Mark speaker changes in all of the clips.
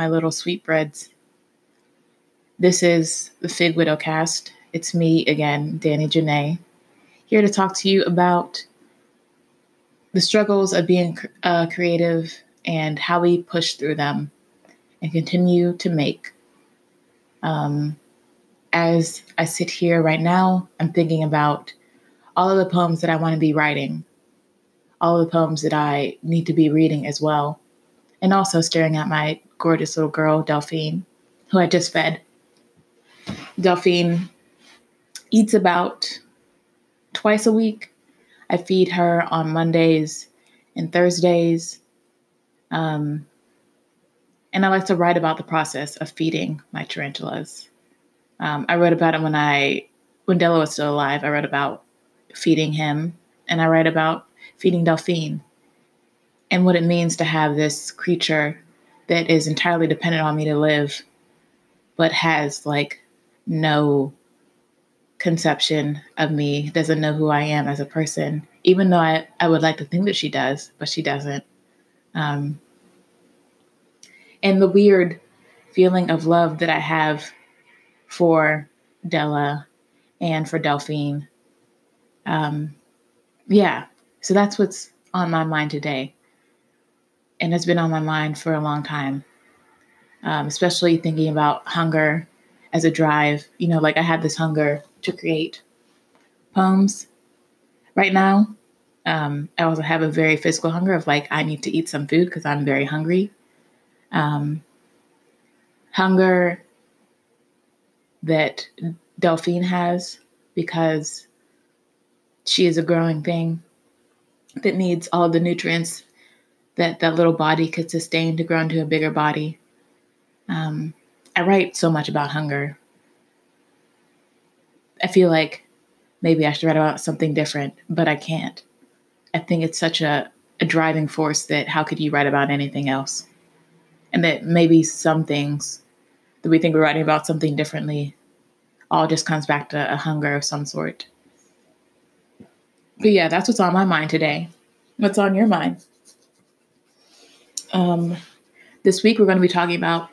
Speaker 1: My little sweetbreads. This is the Fig Widow cast. It's me again, Danny Janae, here to talk to you about the struggles of being uh, creative and how we push through them and continue to make. Um, as I sit here right now, I'm thinking about all of the poems that I want to be writing, all of the poems that I need to be reading as well and also staring at my gorgeous little girl, Delphine, who I just fed. Delphine eats about twice a week. I feed her on Mondays and Thursdays. Um, and I like to write about the process of feeding my tarantulas. Um, I wrote about it when I, when Della was still alive. I wrote about feeding him, and I write about feeding Delphine and what it means to have this creature that is entirely dependent on me to live, but has like no conception of me, doesn't know who I am as a person, even though I, I would like to think that she does, but she doesn't. Um, and the weird feeling of love that I have for Della and for Delphine. Um, yeah, so that's what's on my mind today and it's been on my mind for a long time, um, especially thinking about hunger as a drive. You know, like I had this hunger to create poems right now. Um, I also have a very physical hunger of like, I need to eat some food because I'm very hungry. Um, hunger that Delphine has because she is a growing thing that needs all the nutrients that that little body could sustain to grow into a bigger body. Um, I write so much about hunger. I feel like maybe I should write about something different, but I can't. I think it's such a, a driving force that how could you write about anything else? And that maybe some things that we think we're writing about something differently all just comes back to a hunger of some sort. But yeah, that's what's on my mind today. What's on your mind? Um, this week, we're going to be talking about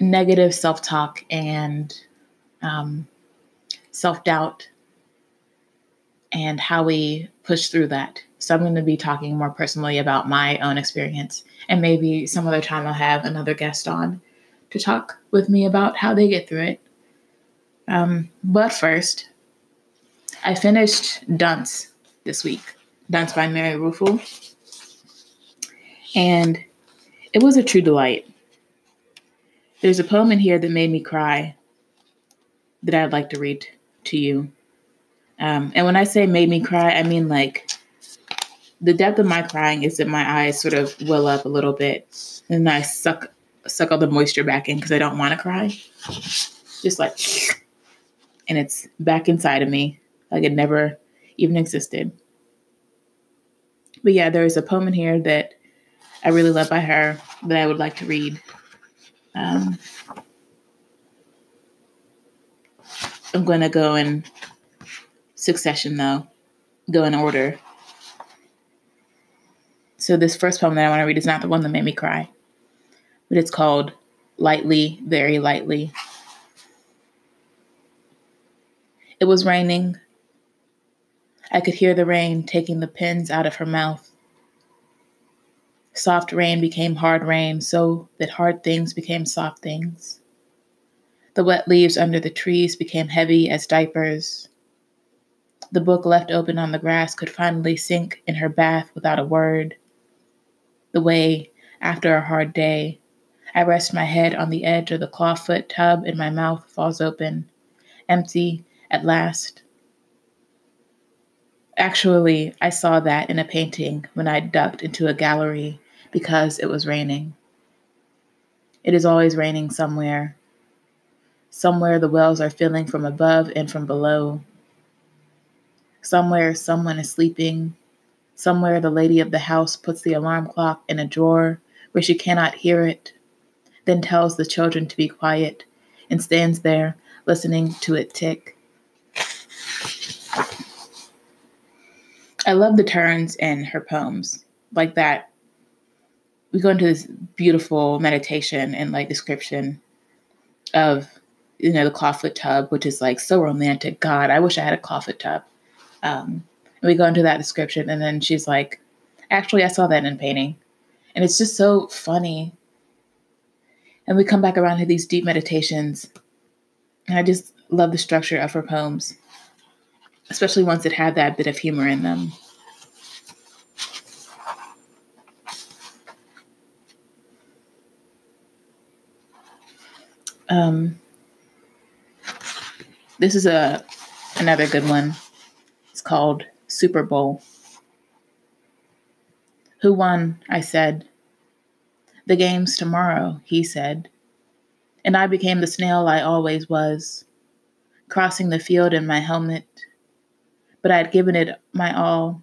Speaker 1: negative self talk and um, self doubt and how we push through that. So, I'm going to be talking more personally about my own experience, and maybe some other time I'll have another guest on to talk with me about how they get through it. Um, but first, I finished Dunce this week, Dunce by Mary Ruefle. And it was a true delight. There's a poem in here that made me cry that I'd like to read to you. Um, and when I say made me cry, I mean like the depth of my crying is that my eyes sort of well up a little bit, and I suck suck all the moisture back in because I don't want to cry. Just like, and it's back inside of me, like it never even existed. But yeah, there is a poem in here that I really love by her that I would like to read. Um, I'm going to go in succession, though, go in order. So, this first poem that I want to read is not the one that made me cry, but it's called Lightly, Very Lightly. It was raining. I could hear the rain taking the pins out of her mouth. Soft rain became hard rain, so that hard things became soft things. The wet leaves under the trees became heavy as diapers. The book left open on the grass could finally sink in her bath without a word. The way, after a hard day, I rest my head on the edge of the clawfoot tub and my mouth falls open, empty at last. Actually, I saw that in a painting when I ducked into a gallery because it was raining. It is always raining somewhere. Somewhere the wells are filling from above and from below. Somewhere someone is sleeping. Somewhere the lady of the house puts the alarm clock in a drawer where she cannot hear it, then tells the children to be quiet and stands there listening to it tick. I love the turns in her poems, like that we go into this beautiful meditation and like description of you know the clawfoot tub, which is like so romantic. God, I wish I had a clawfoot tub. Um, and we go into that description, and then she's like, "Actually, I saw that in painting," and it's just so funny. And we come back around to these deep meditations, and I just love the structure of her poems, especially ones that have that bit of humor in them. Um, this is a another good one. It's called Super Bowl. Who won? I said. The game's tomorrow, he said. And I became the snail I always was, crossing the field in my helmet. But I had given it my all.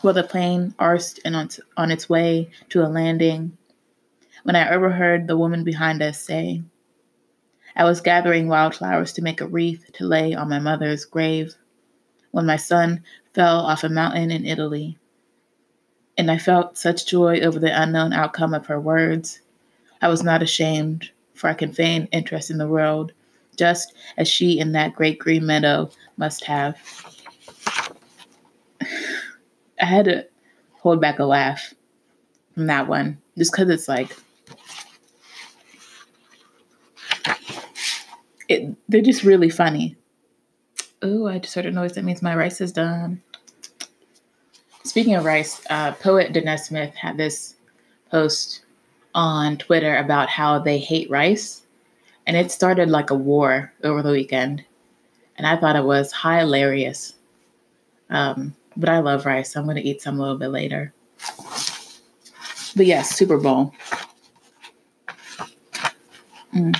Speaker 1: While the plane arsed and on, on its way to a landing, when I overheard the woman behind us say, I was gathering wildflowers to make a wreath to lay on my mother's grave when my son fell off a mountain in Italy. And I felt such joy over the unknown outcome of her words. I was not ashamed, for I can feign interest in the world, just as she in that great green meadow must have. I had to hold back a laugh from that one, just because it's like, it, they're just really funny. Oh, I just heard a noise. That means my rice is done. Speaking of rice, uh, poet Danez Smith had this post on Twitter about how they hate rice, and it started like a war over the weekend. And I thought it was hilarious. Um, but I love rice, so I'm going to eat some a little bit later. But yes, Super Bowl. Mm.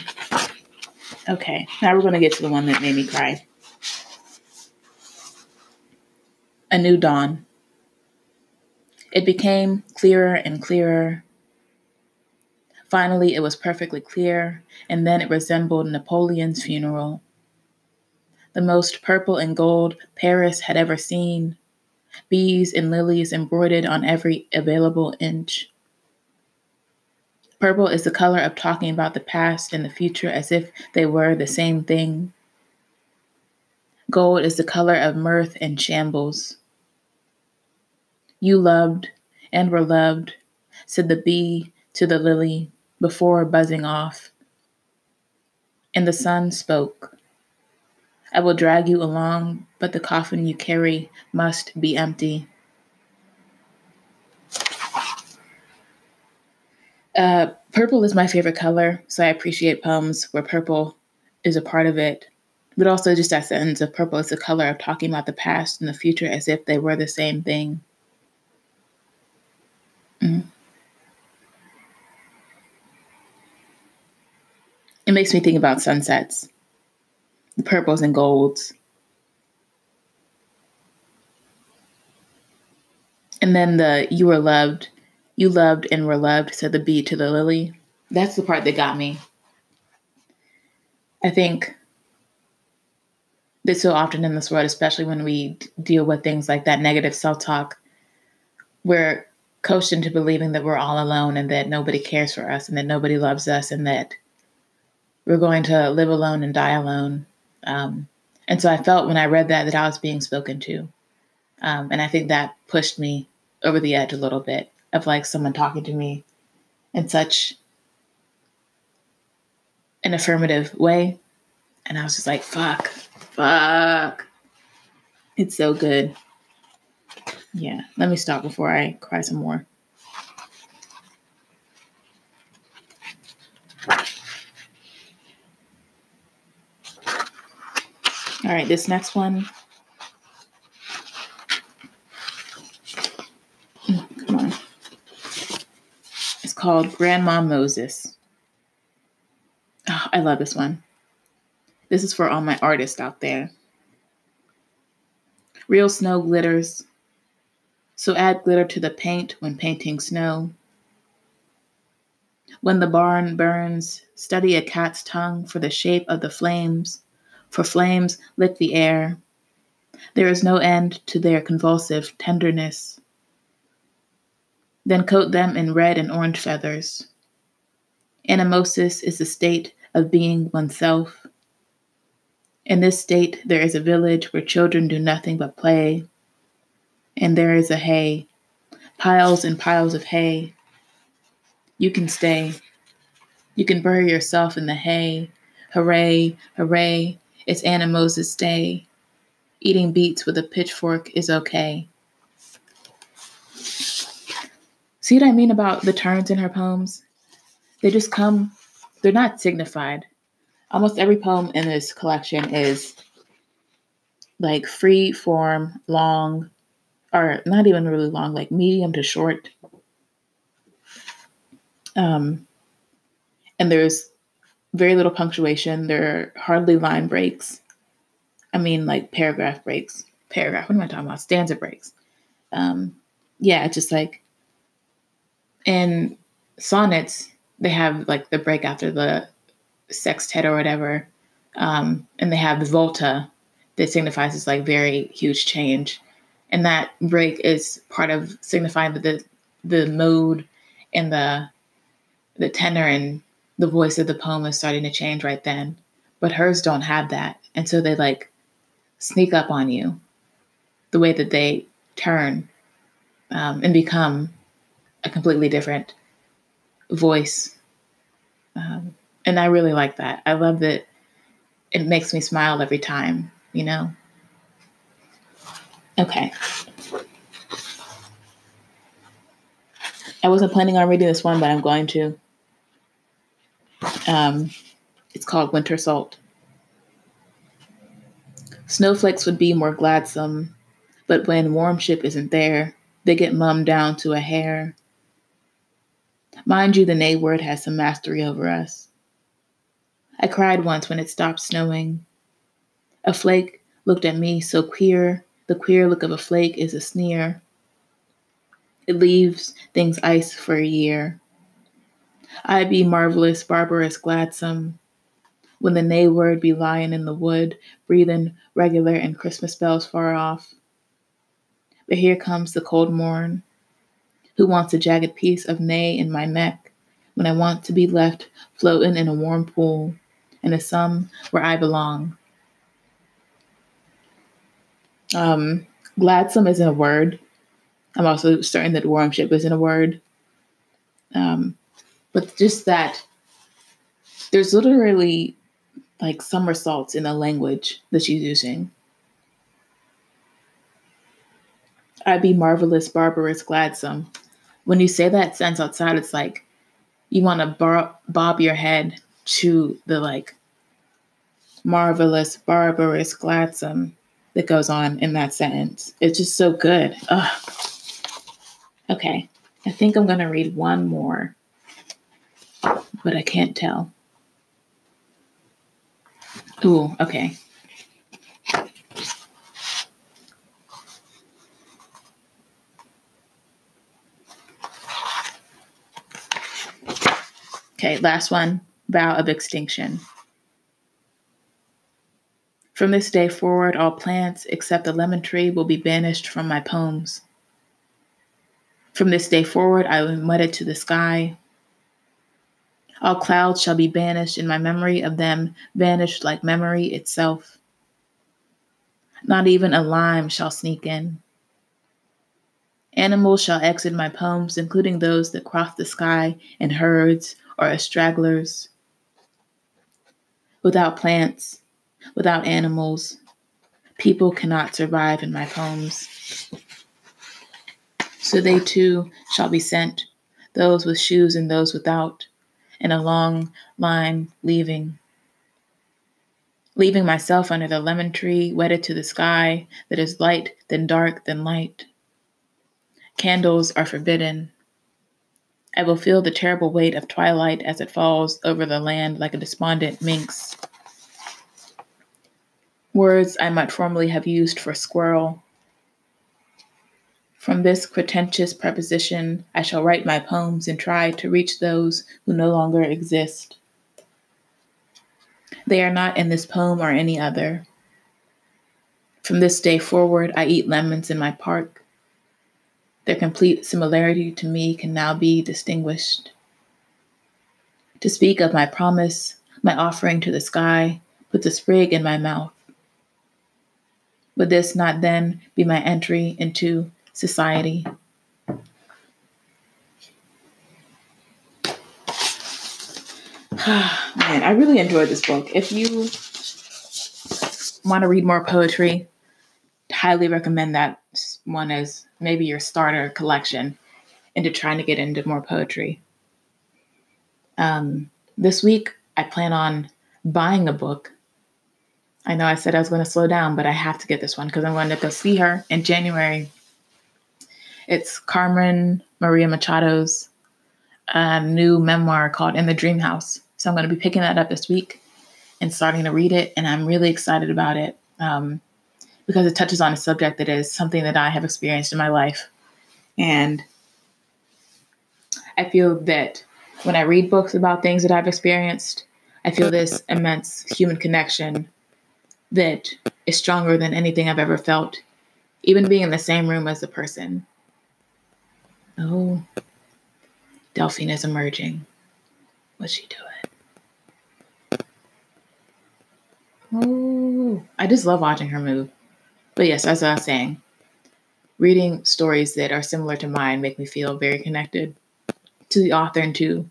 Speaker 1: Okay, now we're going to get to the one that made me cry. A New Dawn. It became clearer and clearer. Finally, it was perfectly clear, and then it resembled Napoleon's funeral. The most purple and gold Paris had ever seen, bees and lilies embroidered on every available inch. Purple is the color of talking about the past and the future as if they were the same thing. Gold is the color of mirth and shambles. You loved and were loved, said the bee to the lily before buzzing off. And the sun spoke. I will drag you along, but the coffin you carry must be empty. Uh, purple is my favorite color, so I appreciate poems where purple is a part of it. But also, just that sentence of purple is the color of talking about the past and the future as if they were the same thing. Mm. It makes me think about sunsets, the purples and golds. And then the you were loved you loved and were loved, said the bee to the lily. That's the part that got me. I think that so often in this world, especially when we deal with things like that negative self talk, we're coached into believing that we're all alone and that nobody cares for us and that nobody loves us and that we're going to live alone and die alone. Um, and so I felt when I read that that I was being spoken to. Um, and I think that pushed me over the edge a little bit of like someone talking to me in such an affirmative way. And I was just like, fuck, fuck. It's so good. Yeah, let me stop before I cry some more. All right, this next one called Grandma Moses. Oh, I love this one. This is for all my artists out there. Real snow glitters, so add glitter to the paint when painting snow. When the barn burns, study a cat's tongue for the shape of the flames, for flames lick the air. There is no end to their convulsive tenderness. Then coat them in red and orange feathers. Animosis is the state of being oneself. In this state, there is a village where children do nothing but play, and there is a hay, piles and piles of hay. You can stay. You can bury yourself in the hay. Hooray, hooray, it's Animosis Day. Eating beets with a pitchfork is okay. See what I mean about the turns in her poems? They just come, they're not signified. Almost every poem in this collection is like free form, long, or not even really long, like medium to short. Um, and there's very little punctuation. There are hardly line breaks. I mean, like paragraph breaks. Paragraph. What am I talking about? Stanza breaks. Um, yeah, just like in sonnets, they have like the break after the sextet or whatever, um, and they have the volta that signifies this like very huge change, and that break is part of signifying that the the mode and the the tenor and the voice of the poem is starting to change right then. But hers don't have that, and so they like sneak up on you the way that they turn um, and become a completely different voice. Um, and I really like that. I love that it makes me smile every time, you know? Okay. I wasn't planning on reading this one, but I'm going to. Um, it's called Winter Salt. Snowflakes would be more gladsome, but when warmship isn't there, they get mummed down to a hair. Mind you, the nay word has some mastery over us. I cried once when it stopped snowing. A flake looked at me so queer, the queer look of a flake is a sneer. It leaves things ice for a year. I be marvelous, barbarous, gladsome, when the nay word be lying in the wood, breathing regular and Christmas bells far off. But here comes the cold morn. Who wants a jagged piece of nay in my neck when I want to be left floating in a warm pool in a sum where I belong? Um, gladsome isn't a word. I'm also certain that warmship isn't a word. Um, but just that there's literally like somersaults in the language that she's using. I'd be marvelous, barbarous, gladsome. When you say that sentence outside, it's like you want to bar- bob your head to the like marvelous, barbarous, gladsome that goes on in that sentence. It's just so good. Ugh. Okay, I think I'm going to read one more, but I can't tell. Ooh, okay. Okay, last one vow of extinction. From this day forward, all plants except the lemon tree will be banished from my poems. From this day forward, I will it to the sky. All clouds shall be banished, and my memory of them vanished like memory itself. Not even a lime shall sneak in. Animals shall exit my poems, including those that cross the sky in herds or as stragglers. Without plants, without animals, people cannot survive in my poems. So they too shall be sent, those with shoes and those without in a long line leaving. Leaving myself under the lemon tree, wedded to the sky that is light, then dark, then light. Candles are forbidden. I will feel the terrible weight of twilight as it falls over the land like a despondent minx. Words I might formerly have used for squirrel from this pretentious preposition, I shall write my poems and try to reach those who no longer exist. They are not in this poem or any other. From this day forward, I eat lemons in my park. Their complete similarity to me can now be distinguished. To speak of my promise, my offering to the sky, put the sprig in my mouth. Would this not then be my entry into society? Man, I really enjoyed this book. If you want to read more poetry, highly recommend that one as maybe your starter collection into trying to get into more poetry. Um, this week, I plan on buying a book. I know I said I was going to slow down, but I have to get this one because I'm going to go see her in January. It's Carmen Maria Machado's uh, new memoir called In the Dream House. So I'm going to be picking that up this week and starting to read it. And I'm really excited about it um, because it touches on a subject that is something that I have experienced in my life. And I feel that when I read books about things that I've experienced, I feel this immense human connection that is stronger than anything I've ever felt, even being in the same room as the person. Oh, Delphine is emerging. What's she doing? Oh, I just love watching her move. But yes, as I was saying, reading stories that are similar to mine make me feel very connected to the author and to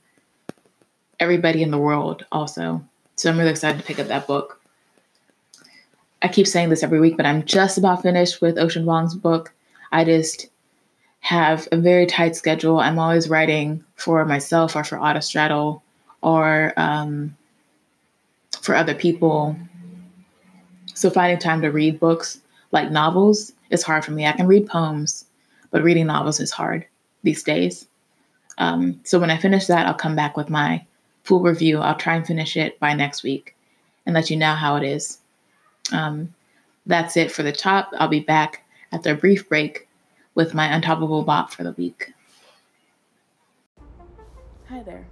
Speaker 1: everybody in the world also. So I'm really excited to pick up that book. I keep saying this every week, but I'm just about finished with Ocean Vuong's book. I just have a very tight schedule. I'm always writing for myself or for Autostraddle or um, for other people so finding time to read books like novels is hard for me. I can read poems, but reading novels is hard these days. Um, so when I finish that, I'll come back with my full review. I'll try and finish it by next week and let you know how it is. Um, that's it for the top. I'll be back after a brief break with my untoppable bop for the week. Hi there.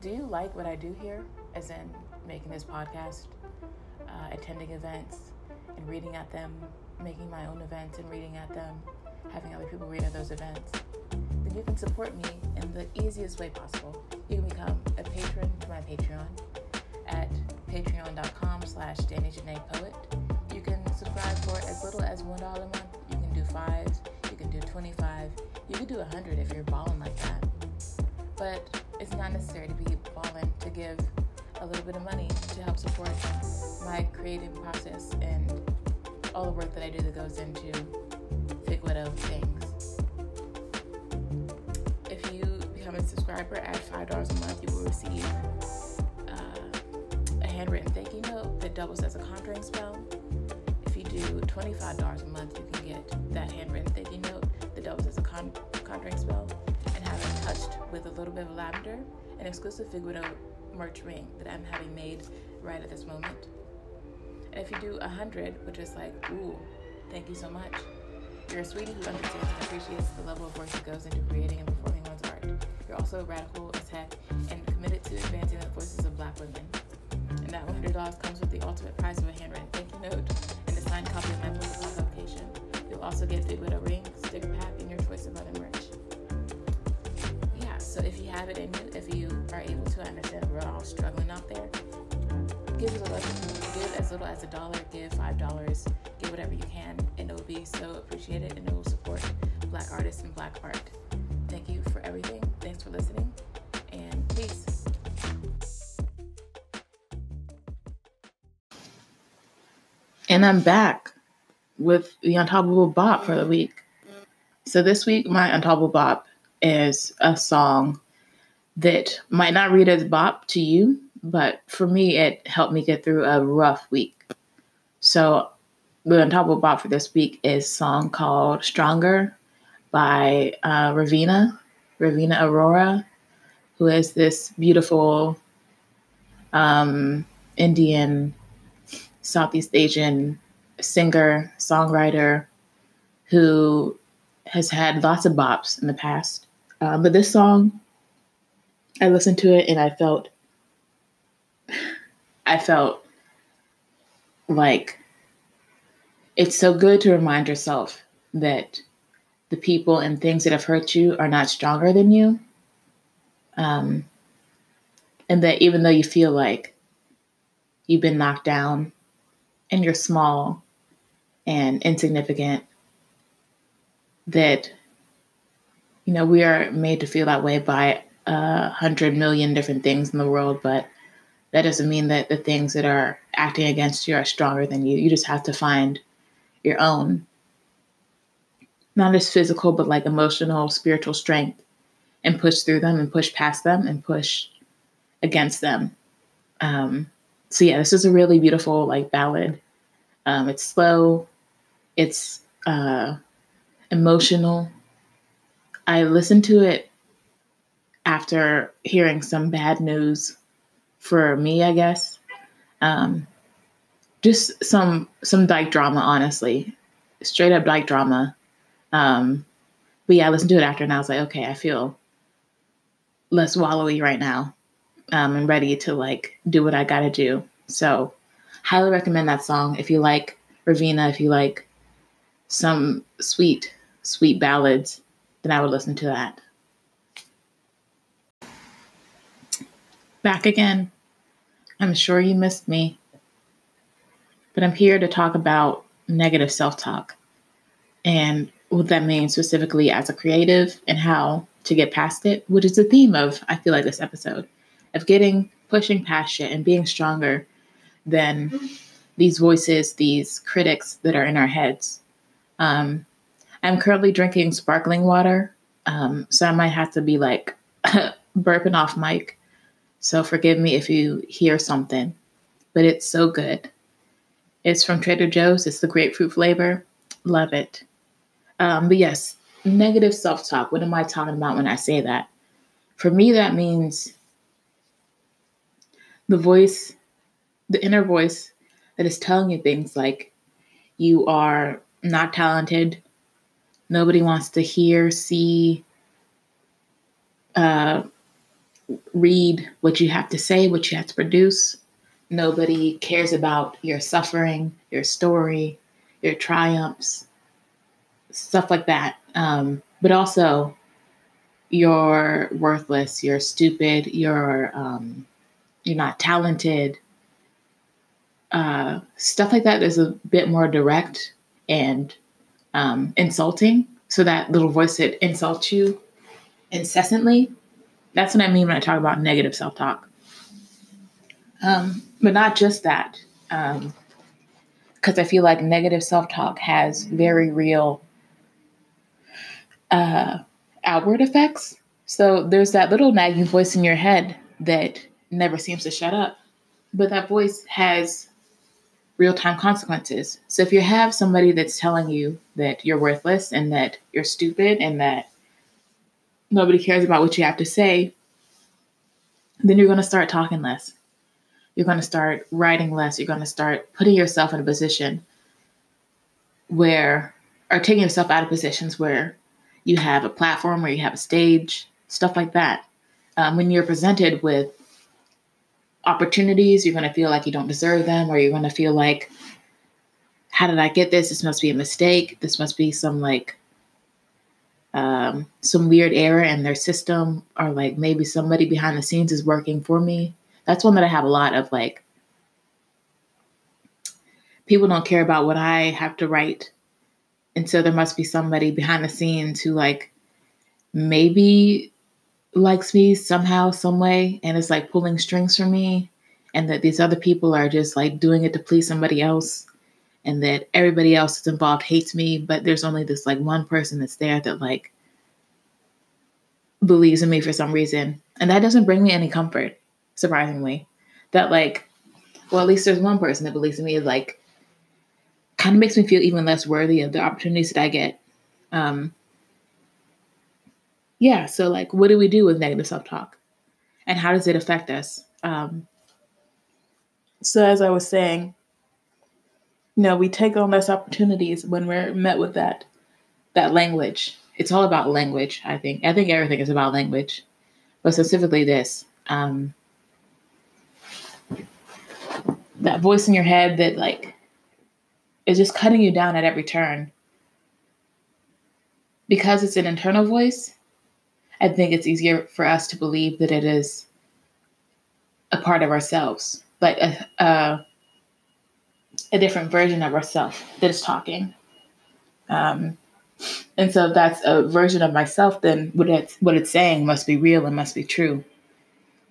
Speaker 1: Do you like what I do here, as in making this podcast? uh, attending events and reading at them, making my own events and reading at them, having other people read at those events, then you can support me in the easiest way possible. You can become a patron to my Patreon at patreon.com slash Danny Poet. You can subscribe for as little as $1 a month. You can do five, you can do 25, you can do 100 if you're balling like that. But it's not necessary to be balling to give a little bit of money to help support my creative process and all the work that I do that goes into Fig Widow things. If you become a subscriber at $5 a month, you will receive uh, a handwritten thank you note that doubles as a conjuring spell. If you do $25 a month, you can get that handwritten thank you note that doubles as a con- conjuring spell and have it touched with a little bit of lavender, an exclusive Fig Widow merch ring that I'm having made right at this moment. And if you do a hundred, which is like, ooh, thank you so much. You're a sweetie who understands and appreciates the level of work that goes into creating and performing one's art. You're also radical as heck and committed to advancing the voices of black women. And that $100 comes with the ultimate prize of a handwritten thank you note and a signed copy of my book publication. You'll also get the widow ring, sticker pack, and your choice of other merch. Have it in you, if you are able to understand we're all struggling out there, give as little give as little as a dollar, give five dollars, give whatever you can, and it will be so appreciated and it will support black artists and black art. Thank you for everything. Thanks for listening and peace. And I'm back with the Untoppable Bop for the week. So this week, my Untoppable Bop is a song that might not read as bop to you, but for me, it helped me get through a rough week. So Untoppable Bop for this week is song called Stronger by uh, Ravina, Raveena Aurora, who is this beautiful um, Indian, Southeast Asian singer, songwriter who has had lots of bops in the past. Uh, but this song I listened to it and I felt I felt like it's so good to remind yourself that the people and things that have hurt you are not stronger than you. Um, and that even though you feel like you've been knocked down and you're small and insignificant, that, you know, we are made to feel that way by a hundred million different things in the world, but that doesn't mean that the things that are acting against you are stronger than you. You just have to find your own, not just physical, but like emotional, spiritual strength and push through them and push past them and push against them. Um, so yeah, this is a really beautiful like ballad. Um, it's slow, it's uh, emotional. I listened to it after hearing some bad news for me, I guess. Um, just some some dyke drama, honestly, straight up dyke drama. Um, but yeah, I listened to it after, and I was like, okay, I feel less wallowy right now, um, and ready to like do what I got to do. So, highly recommend that song if you like Raveena, if you like some sweet, sweet ballads, then I would listen to that. Back again. I'm sure you missed me, but I'm here to talk about negative self talk and what that means specifically as a creative and how to get past it, which is the theme of, I feel like, this episode of getting, pushing past it and being stronger than these voices, these critics that are in our heads. Um, I'm currently drinking sparkling water, um, so I might have to be like burping off mic so forgive me if you hear something, but it's so good. It's from Trader Joe's. It's the grapefruit flavor. Love it. Um, but yes, negative self talk. What am I talking about when I say that? For me, that means the voice, the inner voice that is telling you things like you are not talented, nobody wants to hear, see, uh, read what you have to say, what you have to produce. Nobody cares about your suffering, your story, your triumphs, stuff like that. Um, but also, you're worthless, you're stupid, you're um, you're not talented. Uh, stuff like that is a bit more direct and um, insulting. So that little voice that insults you incessantly that's what I mean when I talk about negative self talk. Um, but not just that, because um, I feel like negative self talk has very real uh, outward effects. So there's that little nagging voice in your head that never seems to shut up, but that voice has real time consequences. So if you have somebody that's telling you that you're worthless and that you're stupid and that nobody cares about what you have to say, then you're going to start talking less. You're going to start writing less. You're going to start putting yourself in a position where, or taking yourself out of positions where you have a platform, where you have a stage, stuff like that. Um, when you're presented with opportunities, you're going to feel like you don't deserve them, or you're going to feel like, how did I get this? This must be a mistake. This must be some like um, some weird error in their system or like maybe somebody behind the scenes is working for me. That's one that I have a lot of like people don't care about what I have to write. And so there must be somebody behind the scenes who like maybe likes me somehow, some way, and is like pulling strings for me. And that these other people are just like doing it to please somebody else and that everybody else that's involved hates me, but there's only this like one person that's there that like believes in me for some reason. And that doesn't bring me any comfort, surprisingly. That like, well, at least there's one person that believes in me, is like kind of makes me feel even less worthy of the opportunities that I get. Um yeah, so like what do we do with negative self-talk? And how does it affect us? Um so as I was saying, you know, we take on less opportunities when we're met with that that language. It's all about language, I think. I think everything is about language, but specifically this. Um, that voice in your head that like is just cutting you down at every turn. because it's an internal voice, I think it's easier for us to believe that it is a part of ourselves, like a, a, a different version of ourselves that is talking. Um, and so if that's a version of myself, then what it's, what it's saying must be real and must be true.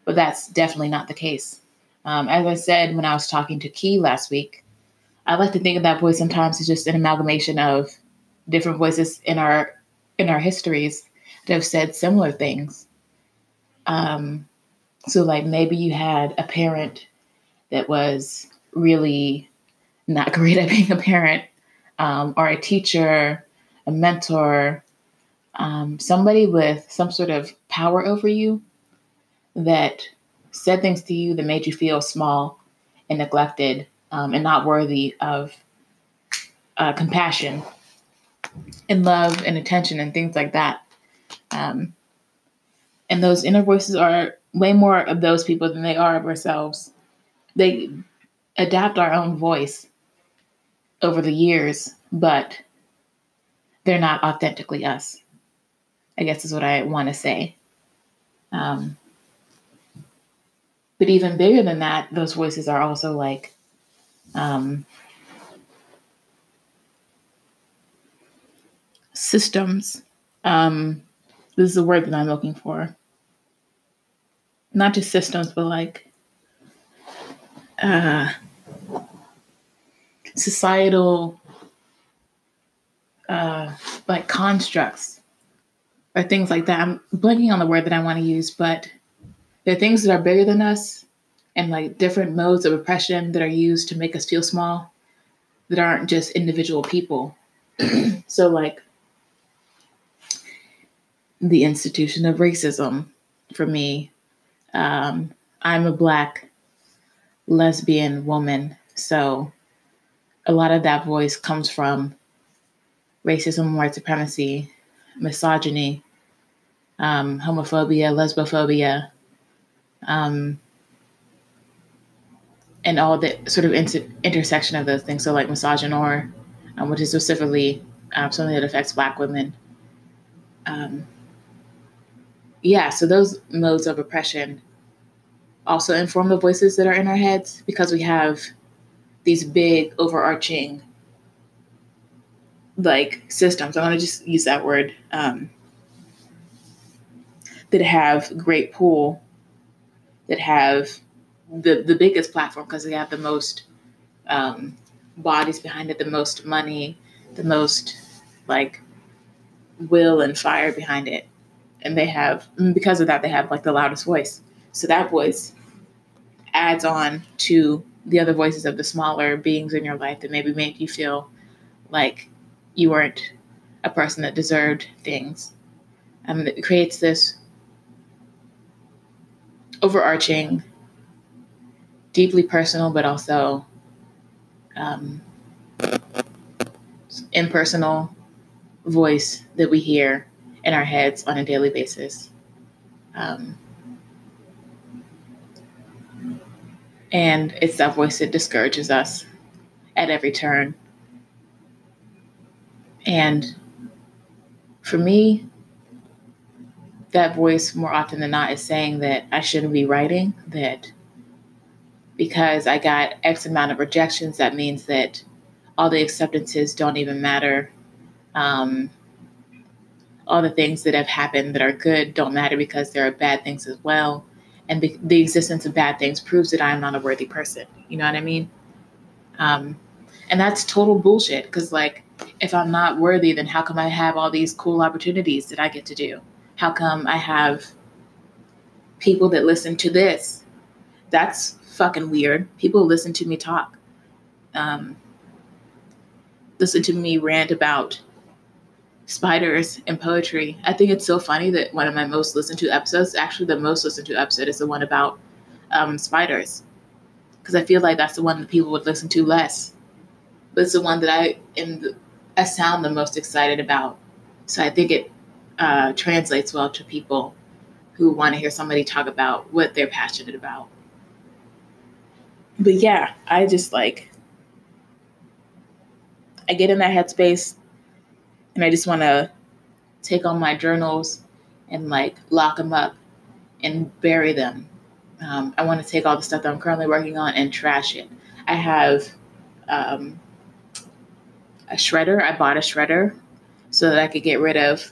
Speaker 1: But that's definitely not the case. Um, as I said when I was talking to Key last week, I like to think of that voice sometimes as just an amalgamation of different voices in our in our histories that have said similar things. Um, so, like maybe you had a parent that was really not great at being a parent, um, or a teacher, a mentor, um, somebody with some sort of power over you that said things to you that made you feel small and neglected um, and not worthy of uh, compassion and love and attention and things like that. Um, and those inner voices are way more of those people than they are of ourselves. They adapt our own voice over the years, but they're not authentically us. I guess is what I want to say. Um, but even bigger than that, those voices are also like um, systems. Um, this is the word that I'm looking for. Not just systems, but like uh, societal, uh, like constructs or things like that. I'm blanking on the word that I want to use, but there are things that are bigger than us and like different modes of oppression that are used to make us feel small that aren't just individual people. so, like, the institution of racism for me. Um, I'm a black lesbian woman, so a lot of that voice comes from racism, white supremacy, misogyny, um, homophobia, lesbophobia, um, and all the sort of inter- intersection of those things. So, like misogynoir, um, which is specifically um, something that affects Black women. Um, yeah, so those modes of oppression also inform the voices that are in our heads because we have these big overarching like systems. I want to just use that word um, that have great pull, that have the the biggest platform because they have the most um, bodies behind it, the most money, the most like will and fire behind it and they have because of that they have like the loudest voice so that voice adds on to the other voices of the smaller beings in your life that maybe make you feel like you weren't a person that deserved things and it creates this overarching deeply personal but also um, impersonal voice that we hear in our heads on a daily basis. Um, and it's that voice that discourages us at every turn. And for me, that voice more often than not is saying that I shouldn't be writing, that because I got X amount of rejections, that means that all the acceptances don't even matter. Um, all the things that have happened that are good don't matter because there are bad things as well. And the, the existence of bad things proves that I'm not a worthy person. You know what I mean? Um, and that's total bullshit because, like, if I'm not worthy, then how come I have all these cool opportunities that I get to do? How come I have people that listen to this? That's fucking weird. People listen to me talk. Um, listen to me rant about spiders and poetry. I think it's so funny that one of my most listened to episodes, actually the most listened to episode, is the one about um, spiders, because I feel like that's the one that people would listen to less. But it's the one that I am I sound the most excited about. So I think it uh, translates well to people who want to hear somebody talk about what they're passionate about. But yeah, I just like I get in that headspace and I just want to take all my journals and like lock them up and bury them. Um, I want to take all the stuff that I'm currently working on and trash it. I have um, a shredder. I bought a shredder so that I could get rid of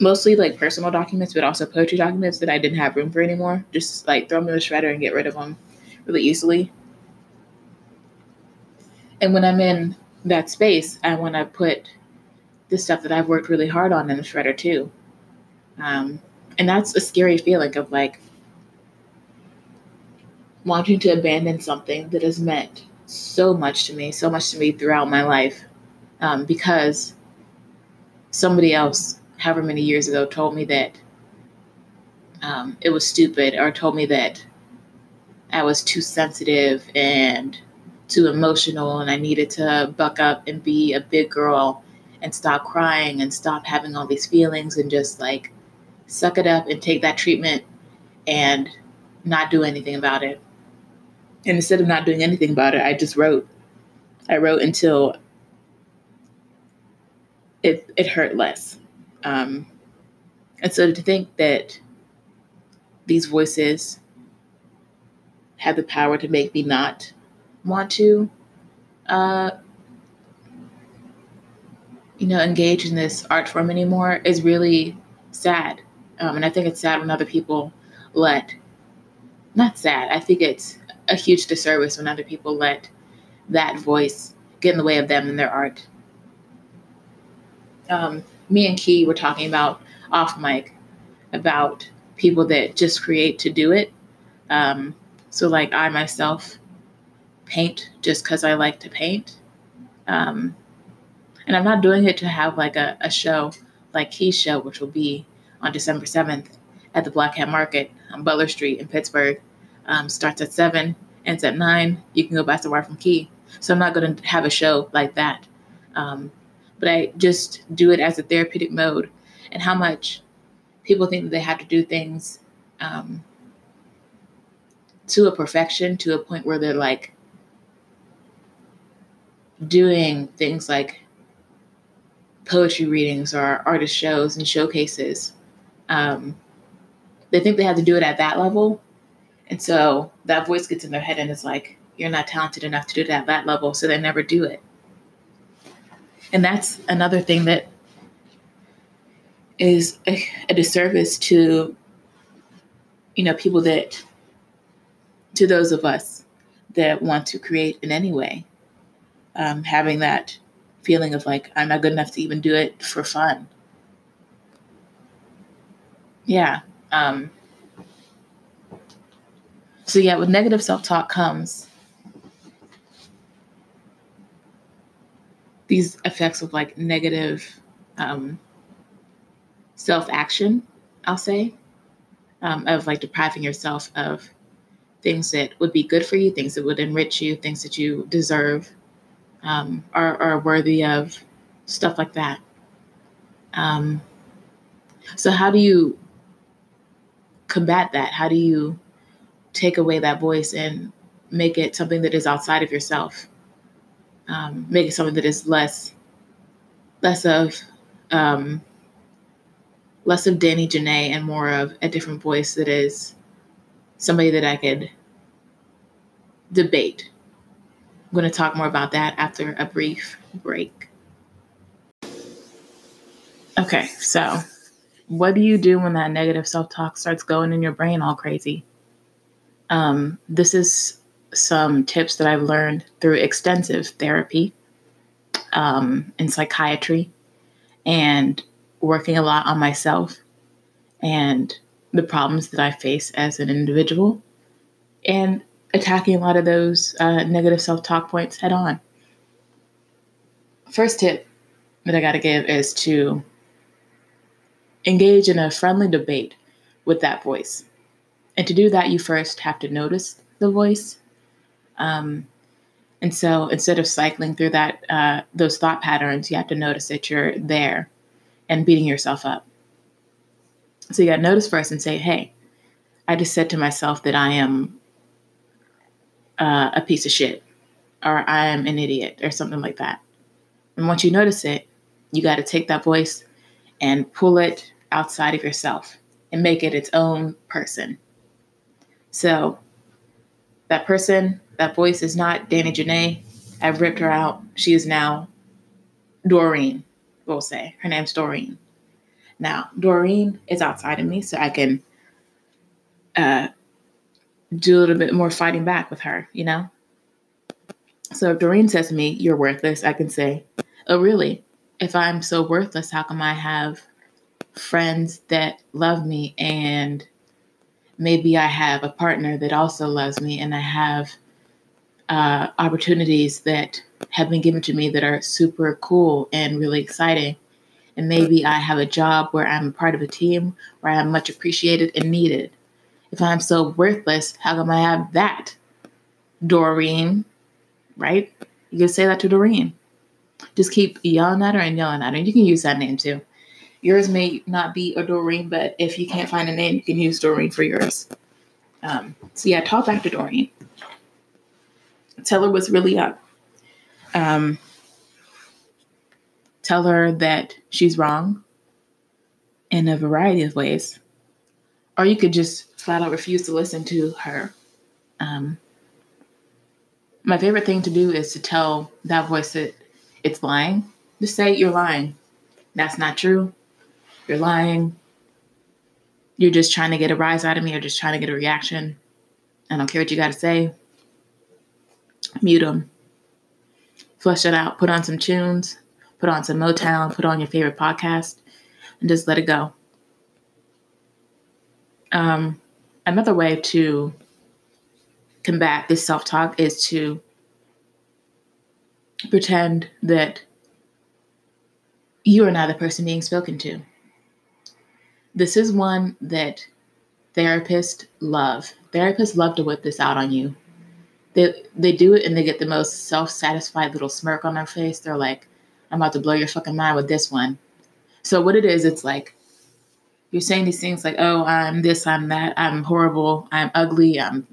Speaker 1: mostly like personal documents, but also poetry documents that I didn't have room for anymore. Just like throw them in the shredder and get rid of them really easily. And when I'm in that space, I want to put the stuff that I've worked really hard on in the shredder too. Um, and that's a scary feeling of like wanting to abandon something that has meant so much to me, so much to me throughout my life, um, because somebody else, however many years ago, told me that um, it was stupid, or told me that I was too sensitive and too emotional, and I needed to buck up and be a big girl and stop crying and stop having all these feelings and just like suck it up and take that treatment and not do anything about it. And instead of not doing anything about it, I just wrote. I wrote until it it hurt less. Um, and so to think that these voices have the power to make me not want to, uh, you know, engage in this art form anymore is really sad. Um, and I think it's sad when other people let, not sad, I think it's a huge disservice when other people let that voice get in the way of them and their art. Um, me and Key were talking about off mic about people that just create to do it. Um, so, like, I myself paint just because I like to paint. Um, and I'm not doing it to have like a, a show like Key's show, which will be on December 7th at the Black Hat Market on Butler Street in Pittsburgh. Um, starts at 7, ends at 9. You can go buy some wire from Key. So I'm not going to have a show like that. Um, but I just do it as a therapeutic mode and how much people think that they have to do things um, to a perfection, to a point where they're like doing things like poetry readings or artist shows and showcases um, they think they have to do it at that level. And so that voice gets in their head and it's like, you're not talented enough to do it at that level. So they never do it. And that's another thing that is a, a disservice to, you know, people that, to those of us that want to create in any way. Um, having that feeling of like, I'm not good enough to even do it for fun yeah. Um, so yeah, with negative self-talk comes these effects of like negative um, self-action. I'll say um, of like depriving yourself of things that would be good for you, things that would enrich you, things that you deserve, um, are, are worthy of, stuff like that. Um, so how do you combat that? How do you take away that voice and make it something that is outside of yourself? Um, make it something that is less, less of, um, less of Danny Janae and more of a different voice that is somebody that I could debate. I'm going to talk more about that after a brief break. Okay, so what do you do when that negative self talk starts going in your brain all crazy? Um, this is some tips that I've learned through extensive therapy um, in psychiatry and working a lot on myself and the problems that I face as an individual and attacking a lot of those uh, negative self talk points head on. First tip that I got to give is to engage in a friendly debate with that voice. And to do that, you first have to notice the voice. Um, and so instead of cycling through that uh, those thought patterns, you have to notice that you're there and beating yourself up. So you got to notice first and say, "Hey, I just said to myself that I am uh, a piece of shit, or I am an idiot, or something like that." And once you notice it, You got to take that voice and pull it outside of yourself and make it its own person. So that person, that voice is not Danny Janae. I've ripped her out. She is now Doreen, we'll say. Her name's Doreen. Now, Doreen is outside of me, so I can uh, do a little bit more fighting back with her, you know? So if Doreen says to me, You're worthless, I can say, Oh, really? If I'm so worthless, how come I have friends that love me and maybe I have a partner that also loves me and I have uh, opportunities that have been given to me that are super cool and really exciting. And maybe I have a job where I'm part of a team where I'm much appreciated and needed. If I'm so worthless, how come I have that? Doreen, right? You can say that to Doreen. Just keep yelling at her and yelling at her. You can use that name too. Yours may not be a Doreen, but if you can't find a name, you can use Doreen for yours. Um, so yeah, talk back to Doreen. Tell her what's really up. Um, tell her that she's wrong in a variety of ways. Or you could just flat out refuse to listen to her. Um, my favorite thing to do is to tell that voice that it's lying. Just say you're lying. That's not true. You're lying. You're just trying to get a rise out of me or just trying to get a reaction. I don't care what you got to say. Mute them. Flush it out. Put on some tunes. Put on some Motown. Put on your favorite podcast and just let it go. Um, another way to combat this self talk is to pretend that you are not the person being spoken to. This is one that therapists love. Therapists love to whip this out on you. They they do it and they get the most self-satisfied little smirk on their face. They're like, I'm about to blow your fucking mind with this one. So what it is, it's like you're saying these things like, oh, I'm this, I'm that, I'm horrible, I'm ugly, I'm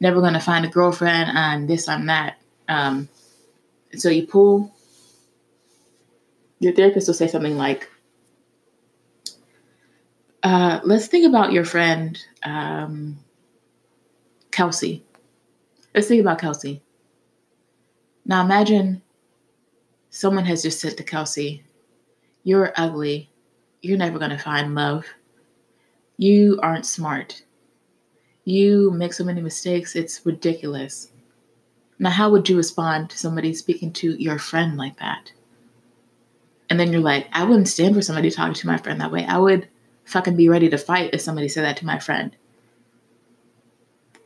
Speaker 1: never gonna find a girlfriend, I'm this, I'm that. Um, so you pull your therapist will say something like, uh, let's think about your friend, um, Kelsey. Let's think about Kelsey. Now imagine someone has just said to Kelsey, You're ugly. You're never going to find love. You aren't smart. You make so many mistakes, it's ridiculous. Now, how would you respond to somebody speaking to your friend like that? And then you're like, I wouldn't stand for somebody talking to my friend that way. I would fucking be ready to fight if somebody said that to my friend.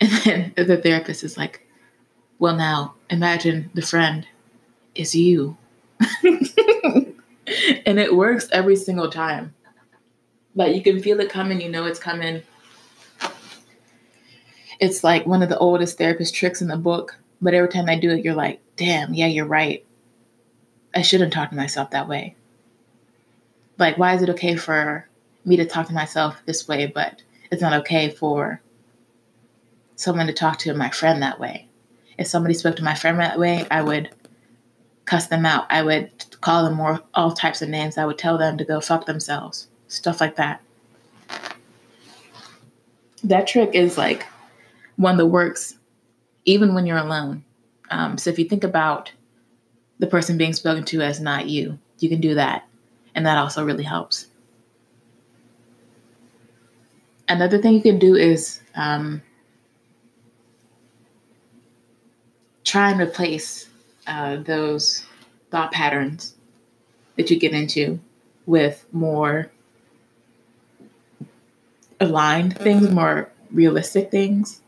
Speaker 1: And then the therapist is like, well, now imagine the friend is you. and it works every single time. But you can feel it coming, you know it's coming. It's like one of the oldest therapist tricks in the book. But every time I do it, you're like, damn, yeah, you're right. I shouldn't talk to myself that way. Like, why is it okay for me to talk to myself this way, but it's not okay for someone to talk to my friend that way. If somebody spoke to my friend that way, I would cuss them out. I would call them more all types of names. I would tell them to go fuck themselves. Stuff like that. That trick is like one that works even when you're alone. Um, so if you think about the person being spoken to as not you, you can do that. And that also really helps. Another thing you can do is um, try and replace uh, those thought patterns that you get into with more aligned things, more realistic things.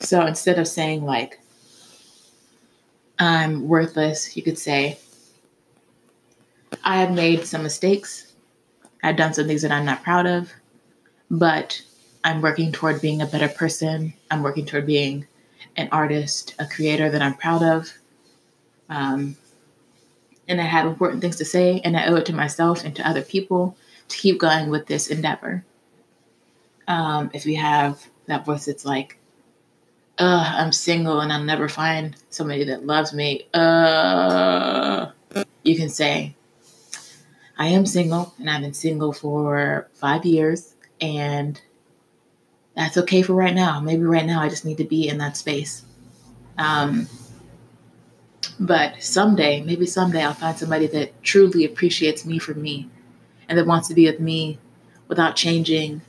Speaker 1: So instead of saying, like, I'm worthless, you could say, I have made some mistakes. I've done some things that I'm not proud of but I'm working toward being a better person. I'm working toward being an artist, a creator that I'm proud of. Um, and I have important things to say, and I owe it to myself and to other people to keep going with this endeavor. Um, if you have that voice that's like, I'm single and I'll never find somebody that loves me, uh, you can say, I am single and I've been single for five years and that's okay for right now. Maybe right now I just need to be in that space. Um, but someday, maybe someday I'll find somebody that truly appreciates me for me and that wants to be with me without changing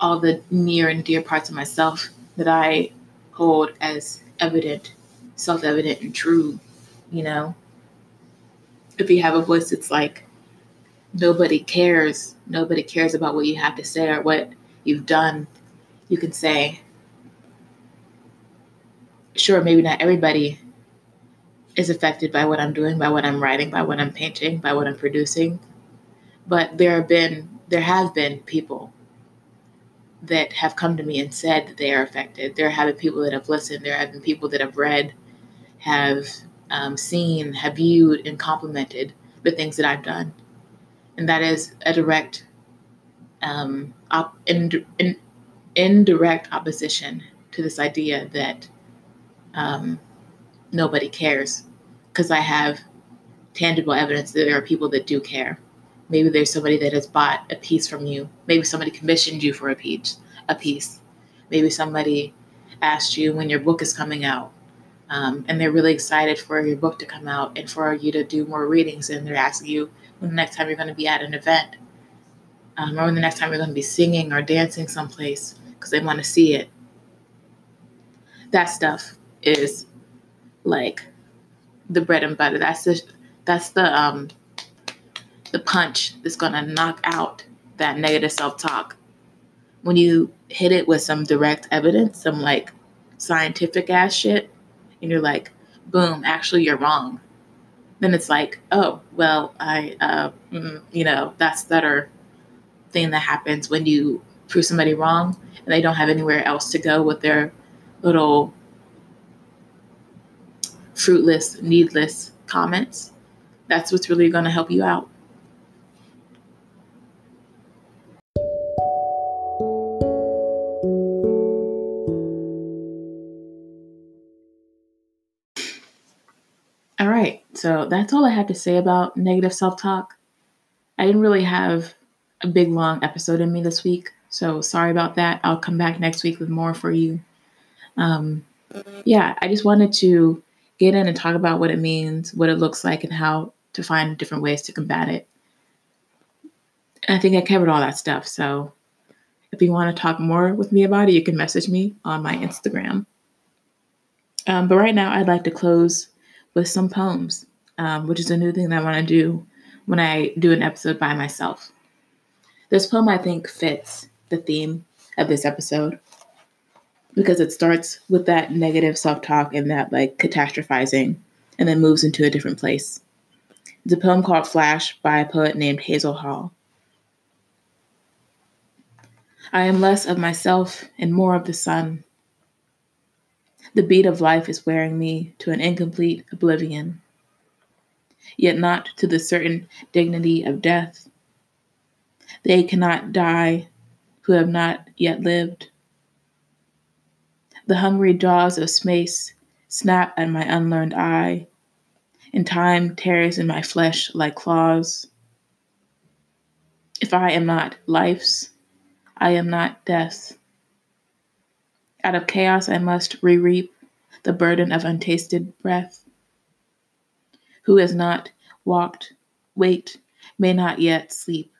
Speaker 1: all the near and dear parts of myself that I hold as evident, self evident, and true. You know, if you have a voice it's like, nobody cares, nobody cares about what you have to say or what you've done, you can say, sure, maybe not everybody is affected by what I'm doing, by what I'm writing, by what I'm painting, by what I'm producing. But there have been there have been people that have come to me and said that they are affected. There have been people that have listened. There have been people that have read, have um, seen, have viewed, and complimented the things that I've done. And that is a direct, um, op- indirect opposition to this idea that um, nobody cares. Because I have tangible evidence that there are people that do care. Maybe there's somebody that has bought a piece from you. Maybe somebody commissioned you for a piece. A piece. Maybe somebody asked you when your book is coming out, um, and they're really excited for your book to come out and for you to do more readings. And they're asking you when the next time you're going to be at an event, um, or when the next time you're going to be singing or dancing someplace because they want to see it. That stuff is like the bread and butter. That's the that's the um the punch that's to knock out that negative self talk. When you hit it with some direct evidence, some like scientific ass shit, and you're like, boom, actually, you're wrong. Then it's like, oh, well, I, uh, mm, you know, that's that other thing that happens when you prove somebody wrong and they don't have anywhere else to go with their little fruitless, needless comments. That's what's really going to help you out. All right, so that's all I have to say about negative self talk. I didn't really have a big long episode in me this week, so sorry about that. I'll come back next week with more for you. Um, yeah, I just wanted to get in and talk about what it means, what it looks like, and how to find different ways to combat it. I think I covered all that stuff. So if you want to talk more with me about it, you can message me on my Instagram. Um, but right now, I'd like to close with some poems, um, which is a new thing that I want to do when I do an episode by myself. This poem, I think, fits the theme of this episode because it starts with that negative self talk and that like catastrophizing and then moves into a different place. It's a poem called Flash by a poet named Hazel Hall. I am less of myself and more of the sun. The beat of life is wearing me to an incomplete oblivion, yet not to the certain dignity of death. They cannot die who have not yet lived. The hungry jaws of space snap at my unlearned eye, and time tears in my flesh like claws. If I am not life's, I am not death's. Out of chaos, I must re reap the burden of untasted breath. Who has not walked, wait, may not yet sleep.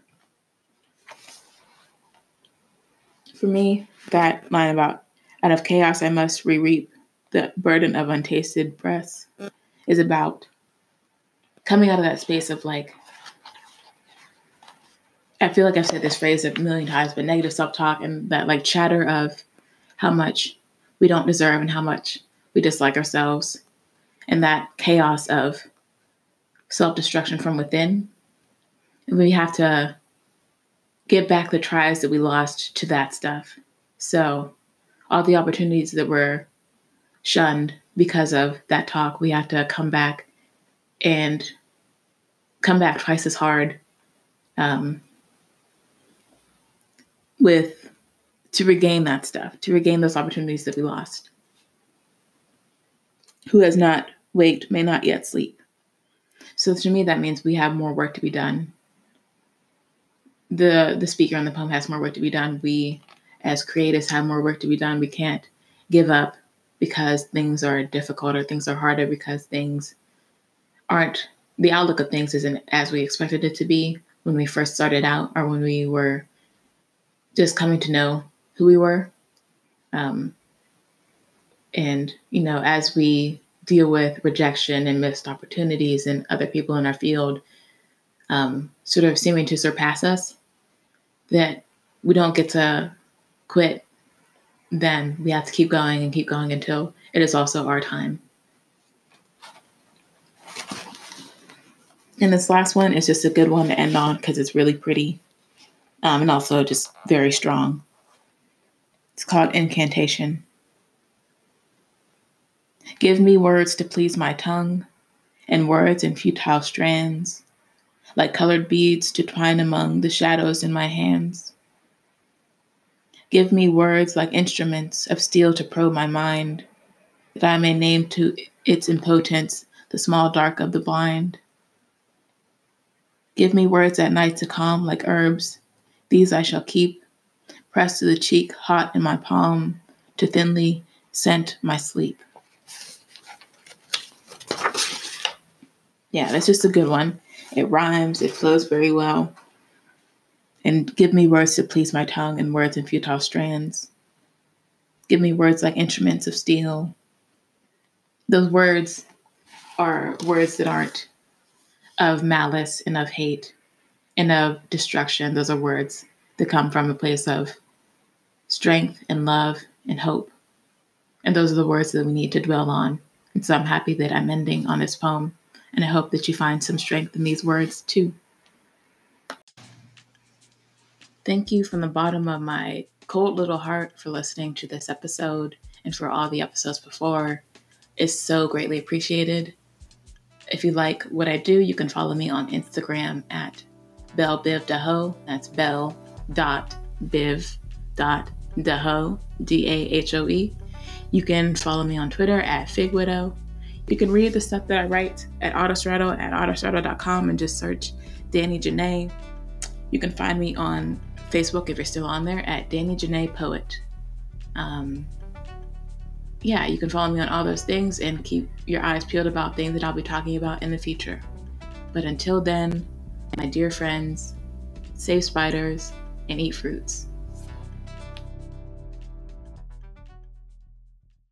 Speaker 1: For me, that line about out of chaos, I must re reap the burden of untasted breath is about coming out of that space of like, I feel like I've said this phrase a million times, but negative self talk and that like chatter of how much we don't deserve and how much we dislike ourselves, and that chaos of self destruction from within. We have to get back the tries that we lost to that stuff. So, all the opportunities that were shunned because of that talk, we have to come back and come back twice as hard um, with to regain that stuff, to regain those opportunities that we lost. Who has not waked may not yet sleep. So to me, that means we have more work to be done. The the speaker on the poem has more work to be done. We, as creatives, have more work to be done. We can't give up because things are difficult or things are harder because things aren't the outlook of things isn't as we expected it to be when we first started out or when we were just coming to know who we were. Um, and, you know, as we deal with rejection and missed opportunities and other people in our field um, sort of seeming to surpass us, that we don't get to quit, then we have to keep going and keep going until it is also our time. And this last one is just a good one to end on because it's really pretty um, and also just very strong. It's called Incantation. Give me words to please my tongue, and words in futile strands, like colored beads to twine among the shadows in my hands. Give me words like instruments of steel to probe my mind, that I may name to its impotence the small dark of the blind. Give me words at night to calm like herbs, these I shall keep, pressed to the cheek, hot in my palm, to thinly scent my sleep. Yeah, that's just a good one. It rhymes, it flows very well. And give me words to please my tongue and words in futile strands. Give me words like instruments of steel. Those words are words that aren't of malice and of hate and of destruction. Those are words that come from a place of strength and love and hope. And those are the words that we need to dwell on. And so I'm happy that I'm ending on this poem and I hope that you find some strength in these words too. Thank you from the bottom of my cold little heart for listening to this episode and for all the episodes before. It's so greatly appreciated. If you like what I do, you can follow me on Instagram at bellbivdahoe. That's bell dot biv dot dahoe, D A H O E. You can follow me on Twitter at figwidow. You can read the stuff that I write at Autostraddle at autostraddle.com and just search Danny Janae. You can find me on Facebook if you're still on there at Danny Janae Poet. Um, yeah, you can follow me on all those things and keep your eyes peeled about things that I'll be talking about in the future. But until then, my dear friends, save spiders and eat fruits.